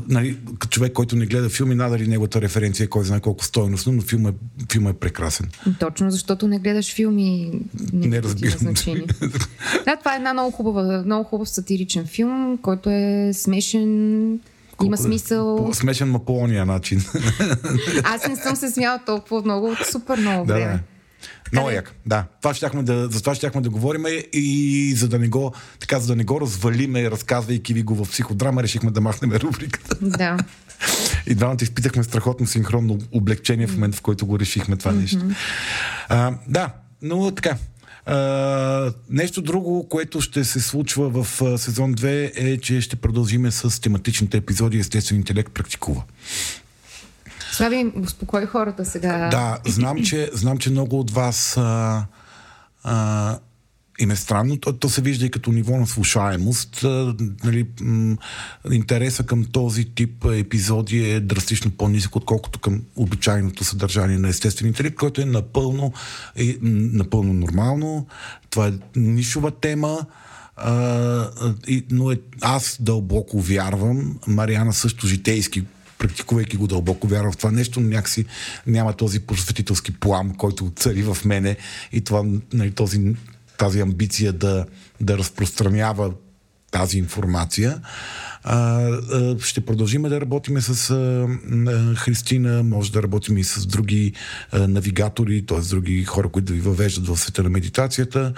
нали, човек, който не гледа филми, надали неговата референция, кой знае колко стойностно, но филма, филма е прекрасен. Точно защото не гледаш филми, не, не разбирам. Значение. (laughs) да, това е една много хубава, много хубав сатиричен филм, който е смешен, колко има смисъл. По, смешен ма по ония начин. Аз не съм се смяла толкова много, супер много време. Да, да. Много як. Да. Това щяхме да, за това щяхме да говорим и за да не го, така, за да не го развалиме, разказвайки ви го в психодрама, решихме да махнем рубриката. Да. (laughs) И двамата изпитахме страхотно синхронно облегчение в момента, в който го решихме това mm-hmm. нещо. А, да, но така. Uh, нещо друго, което ще се случва в uh, сезон 2 е, че ще продължиме с тематичните епизоди Естествен интелект практикува. Слави, успокой хората сега. Да, знам, че, знам, че много от вас а, а, им е странно. То, то се вижда и като ниво на слушаемост. А, нали, м- интереса към този тип епизоди е драстично по-нисък, отколкото към обичайното съдържание на естествен интелект, който е напълно, е, напълно нормално. Това е нишова тема. Uh, и, но е, аз дълбоко вярвам, Мариана също житейски практикувайки го дълбоко, вярвам в това нещо, но някакси няма този просветителски плам, който цари в мене и това, нали, този, тази амбиция да, да разпространява тази информация. А, ще продължим да работиме с а, Христина, може да работим и с други а, навигатори, т.е. други хора, които да ви въвеждат в света на медитацията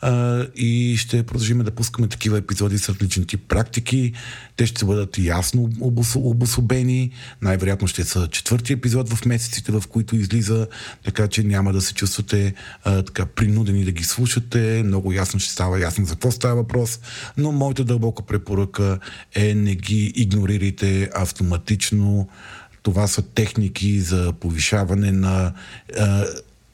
а, и ще продължим да пускаме такива епизоди с различен тип практики. Те ще бъдат ясно обособени. Най-вероятно ще са четвърти епизод в месеците, в които излиза, така че няма да се чувствате а, така принудени да ги слушате. Много ясно ще става ясно за какво става въпрос. Но моята дълбока препоръка е не ги игнорирайте автоматично. Това са техники за повишаване на а,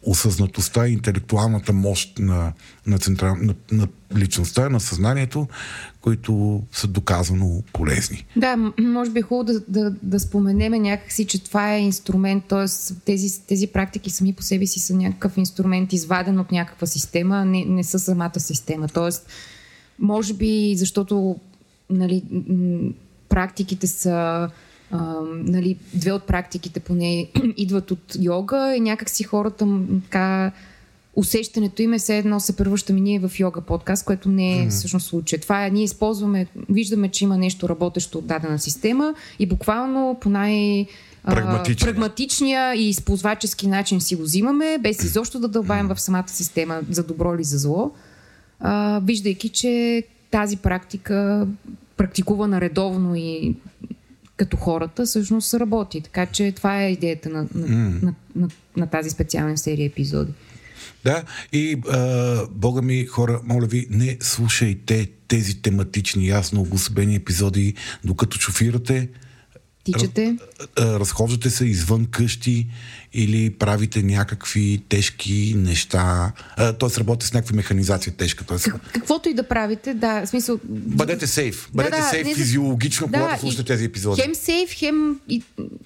осъзнатостта и интелектуалната мощ на, на, централ, на, на личността, на съзнанието, които са доказано полезни. Да, може би е хубаво да, да, да споменеме някакси, че това е инструмент, т.е. Тези, тези практики сами по себе си са някакъв инструмент, изваден от някаква система, не, не са самата система. Т.е. може би, защото нали, практиките са а, нали, две от практиките поне (clears throat) идват от йога и някакси хората така усещането им е все едно се превръщаме ние в йога подкаст, което не е всъщност случай. Това е, ние използваме, виждаме, че има нещо работещо от дадена система и буквално по най- Прагматичния. прагматичния и използвачески начин си го взимаме, без изобщо да дълбаем в самата система за добро или за зло, а, виждайки, че тази практика практикувана редовно и като хората, всъщност работи. Така че това е идеята на, на, mm. на, на, на тази специална серия епизоди. Да, и а, Бога ми, хора, моля ви, не слушайте тези тематични, ясно обособени епизоди, докато шофирате. Тичате? Разхождате се извън къщи или правите някакви тежки неща. Тоест работите с някакви механизации тежка. Тоест... Как, каквото и да правите, да, в смисъл... Бъдете сейф. Бъдете да, да, сейф не, физиологично, да, когато слушате тези епизоди. Хем сейф, хем и,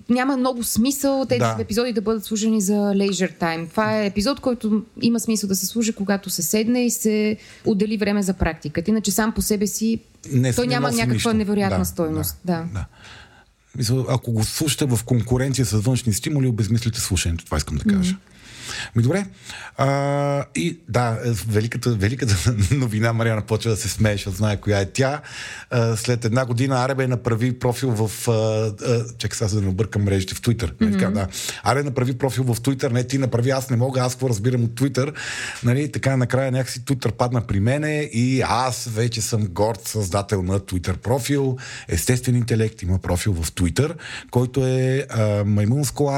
няма много смисъл тези да. епизоди да бъдат служени за leisure time. Това е епизод, който има смисъл да се служи, когато се седне и се отдели време за практиката. Иначе сам по себе си не, той няма някаква нищо. невероятна да, стойност. Да, да. да. Мисля, ако го слушате в конкуренция с външни стимули, обезмислите слушането. Това искам да кажа. Mm-hmm. Ми добре. А, и да, великата, великата (laughs) новина, Мариана почва да се смее, защото знае коя е тя. А, след една година Аребе направи профил в... Чакай сега да не объркам мрежите в Твитър. Mm-hmm. Да. Аре направи профил в Твитър, не ти направи, аз не мога, аз какво разбирам от Твитър. Нали, така накрая някакси Твитър падна при мене и аз вече съм горд създател на Твитър профил. Естествен интелект има профил в Твитър, който е а, маймунско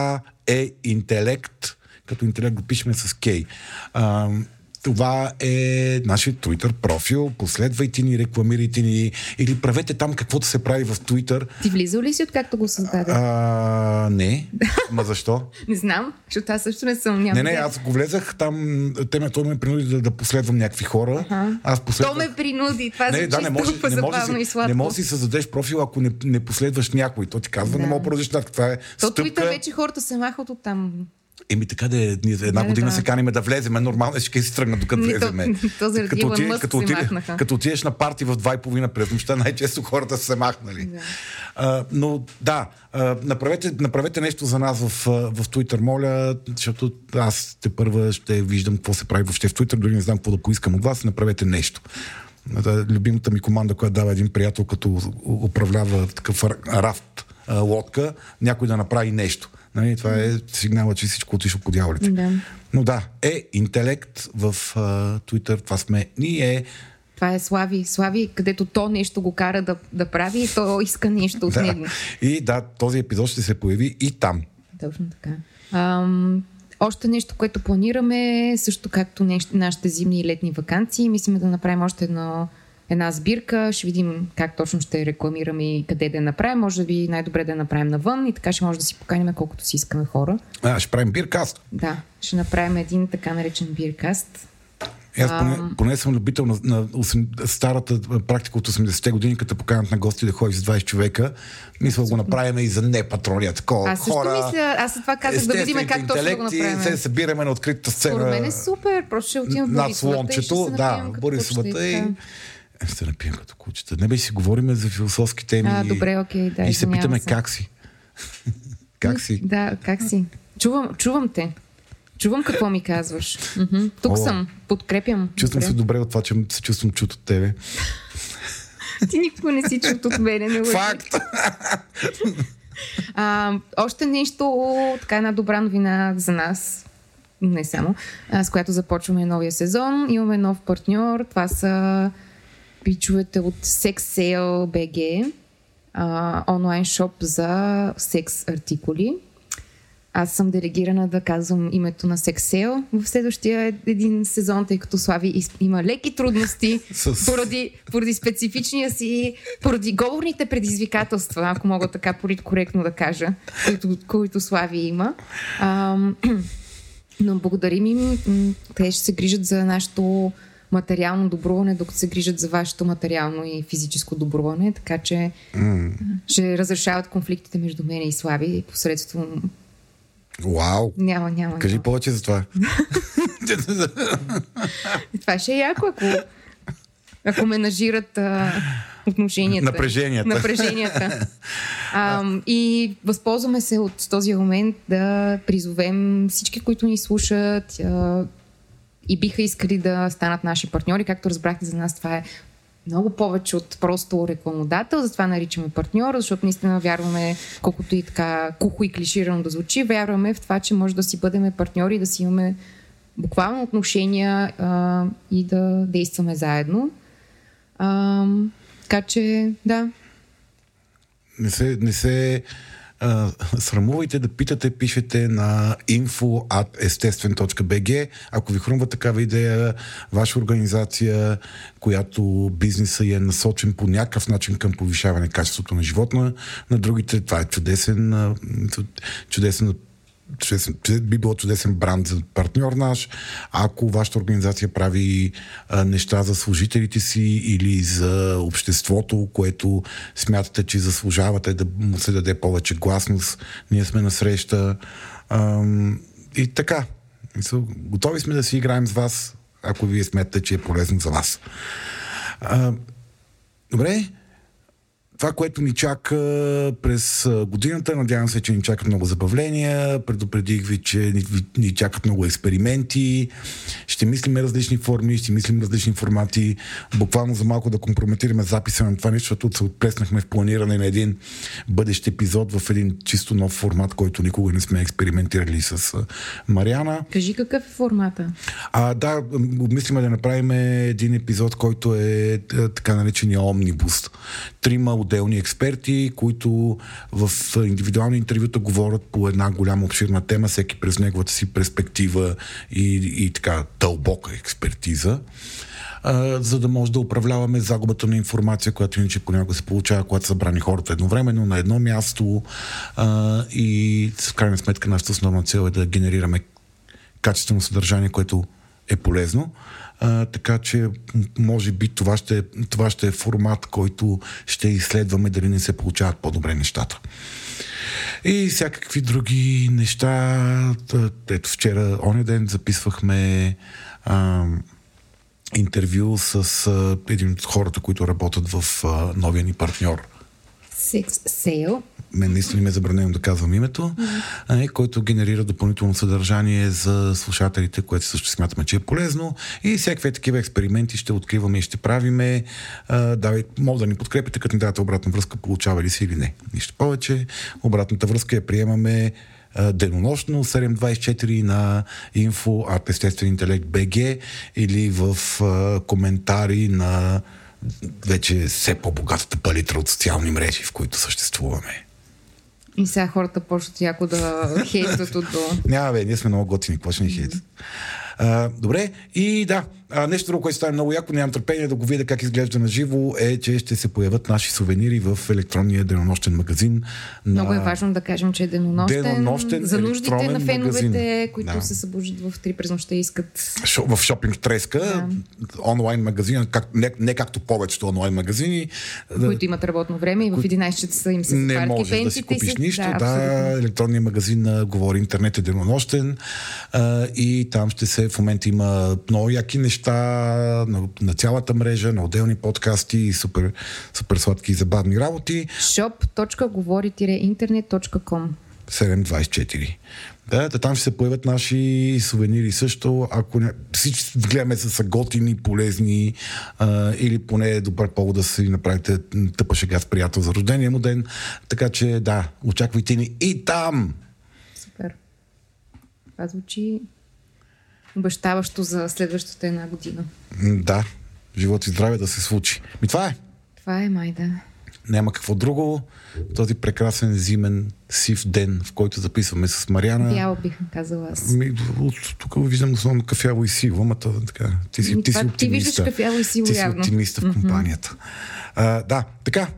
е интелект като интелект го пишеме с Кей. А, това е нашия Twitter профил. Последвайте ни, рекламирайте ни или правете там каквото се прави в Twitter. Ти влизал ли си от както го създаде? А, не. Ма защо? (laughs) не знам, защото аз също не съм. Няма не, не, аз го влезах там. Те ме, той ме принуди да, да последвам някакви хора. Ага. Аз последвах... То ме принуди. Това не, да, не може, не може, си, и сладко. не може си създадеш профил, ако не, не последваш някой. То ти казва, да. не мога да продължиш Това е То стъпка... Twitter вече хората се махат от там. Еми така да е, ние една година да. се каниме да влеземе, нормално ще си тръгна докато влеземе. (laughs) То, то заради като, отиде, като, отиде, като отидеш на парти в два и половина през нощта, (laughs) най-често хората са се махнали. Да. А, но да, а, направете, направете нещо за нас в, в Twitter, моля, защото аз те първа ще виждам какво се прави въобще в Twitter, дори не знам какво да поискам от вас, направете нещо. Любимата ми команда, която дава един приятел, като управлява такъв рафт лодка, някой да направи нещо. Нали, това е сигнала, че всичко отишло по дяволите. Да. Но да, е интелект в Twitter, това сме ние. Това е Слави. Слави, където то нещо го кара да, да прави и то иска нещо от да. него. И да, този епизод ще се появи и там. Точно така. Ам, още нещо, което планираме, също както нещо, нашите зимни и летни вакансии, мислим да направим още едно една сбирка. Ще видим как точно ще рекламираме и къде да я направим. Може би най-добре да я направим навън и така ще може да си поканим колкото си искаме хора. А, ще правим биркаст. Да, ще направим един така наречен биркаст. Аз поне, поне съм любител на, на 8, старата практика от 80-те години, като поканят на гости да ходиш с 20 човека. Мисля го направим и за не патрония. Такова. Аз хора, мисля, аз това казах да видим как точно го направим. Се събираме на открита сцена. Според мен е супер. Просто ще отидем в Борисовата Да, Борисовата и се напием като кучета. Не бе си говорим за философски теми. А, добре, окей, да. И се питаме се. как си. (laughs) как си? Да, как си. Чувам, чувам те. Чувам какво ми казваш. Тук О, съм. Подкрепям. Чувствам добре. се добре от това, че се чувствам чут от тебе. Ти никога не си чут от мене. Не Факт! а, още нещо, така една добра новина за нас, не само, а, с която започваме новия сезон. Имаме нов партньор. Това са пичовете от SexSale.bg, онлайн шоп за секс артикули. Аз съм делегирана да казвам името на Сексел в следващия един сезон, тъй като Слави има леки трудности (laughs) поради, поради специфичния си, поради говорните предизвикателства, ако мога така коректно да кажа, които, които Слави има. Ам, (clears throat) но благодарим им. Те ще се грижат за нашето материално добруване, докато се грижат за вашето материално и физическо добруване, така че mm. ще разрешават конфликтите между мен и Слави посредством Вау! Няма, няма. Кажи няма. повече за това. (laughs) това ще е яко, ако, ако менажират а, отношенията. Напреженията. Напреженията. (laughs) А, и възползваме се от този момент да призовем всички, които ни слушат, а, и биха искали да станат наши партньори. Както разбрахте, за нас това е много повече от просто рекламодател, затова наричаме партньор, защото наистина вярваме, колкото и така кухо и клиширано да звучи, вярваме в това, че може да си бъдем партньори, да си имаме буквално отношения а, и да действаме заедно. А, така че, да. Не се, не се срамувайте да питате, пишете на info.естествен.bg. Ако ви хрумва такава идея, ваша организация, която бизнеса е насочен по някакъв начин към повишаване качеството на живота на, на другите, това е чудесен, чудесен чудесен, би било чудесен бранд за партньор наш. Ако вашата организация прави а, неща за служителите си или за обществото, което смятате, че заслужавате да му се даде повече гласност, ние сме на среща. И така. Готови сме да си играем с вас, ако вие смятате, че е полезно за вас. А, добре, това, което ни чака през годината, надявам се, че ни чакат много забавления. Предупредих ви, че ни, ни чакат много експерименти. Ще мислим различни форми, ще мислим различни формати. Буквално за малко да компрометираме записа на това нещо, защото се отплеснахме в планиране на един бъдещ епизод в един чисто нов формат, който никога не сме експериментирали с Мариана. Кажи какъв е формата? А, да, обмислиме да направим един епизод, който е така наречения омнибус. Трима отделни експерти, които в индивидуални интервюта говорят по една голяма обширна тема, всеки през неговата си перспектива и, и така дълбока експертиза за да може да управляваме загубата на информация, която иначе понякога се получава, когато са събрани хората едновременно на едно място а, и в крайна сметка нашата основна цел е да генерираме качествено съдържание, което е полезно. Така че, може би, това ще, това ще е формат, който ще изследваме дали не се получават по-добре нещата. И всякакви други неща. Ето вчера, оня ден, записвахме а, интервю с а, един от хората, които работят в а, новия ни партньор. Six Sale мен наистина ми е забранено да казвам името, mm-hmm. който генерира допълнително съдържание за слушателите, което също смятаме, че е полезно. И всякакви такива експерименти ще откриваме и ще правиме. Давай, може да ни подкрепите, като ни дадете обратна връзка, получава ли си или не. Нищо повече. Обратната връзка я приемаме денонощно 724 на info естествен или в а, коментари на вече все по-богатата палитра от социални мрежи, в които съществуваме. И сега хората почват яко да хейтват от до... Няма бе, ние сме много готини, какво ще ни хейтят. добре, и да, а, нещо друго, което стане много яко, нямам търпение да го видя как изглежда на живо, е, че ще се появят наши сувенири в електронния денонощен магазин. Много на... е важно да кажем, че е денонощен, денонощен за нуждите на феновете, магазин. които да. се събуждат в 3 през нощта и искат. Шо, в шопинг треска, да. онлайн магазин, как, не, не както повечето онлайн магазини. Които имат работно време и в 11 часа им се Не можеш да си купиш си... нищо. Да, да електронният магазин говори интернет е денонощен а, и там ще се в момента има много яки неща неща на, на цялата мрежа, на отделни подкасти и супер, супер сладки и забавни работи. shop.govori-internet.com 724. Да, да, там ще се появят наши сувенири също. Ако не, всички гледаме са готини, полезни а, или поне е добър повод да си направите тъпа шега с приятел за рождения му ден. Така че да, очаквайте ни и там! Супер. Това звучи обещаващо за следващата една година. Да, живот и здраве да се случи. Ми това е. Това е, май да. Няма какво друго. Този прекрасен зимен сив ден, в който записваме с Мариана. Бяло бих казала аз. Ми, тук виждам основно кафяво и сиво, ама така. Ти си, ти си оптимиста. Ти виждаш кафяво и сиво, Ти си оптимиста в компанията. Mm-hmm. А, да, така.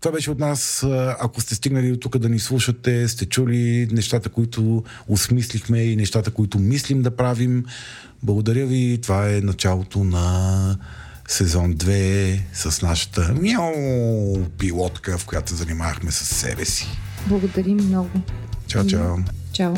Това беше от нас. Ако сте стигнали до тук да ни слушате, сте чули нещата, които осмислихме и нещата, които мислим да правим. Благодаря ви. Това е началото на сезон 2 с нашата мяу пилотка, в която занимавахме с себе си. Благодарим много. Чао, чао. Чао.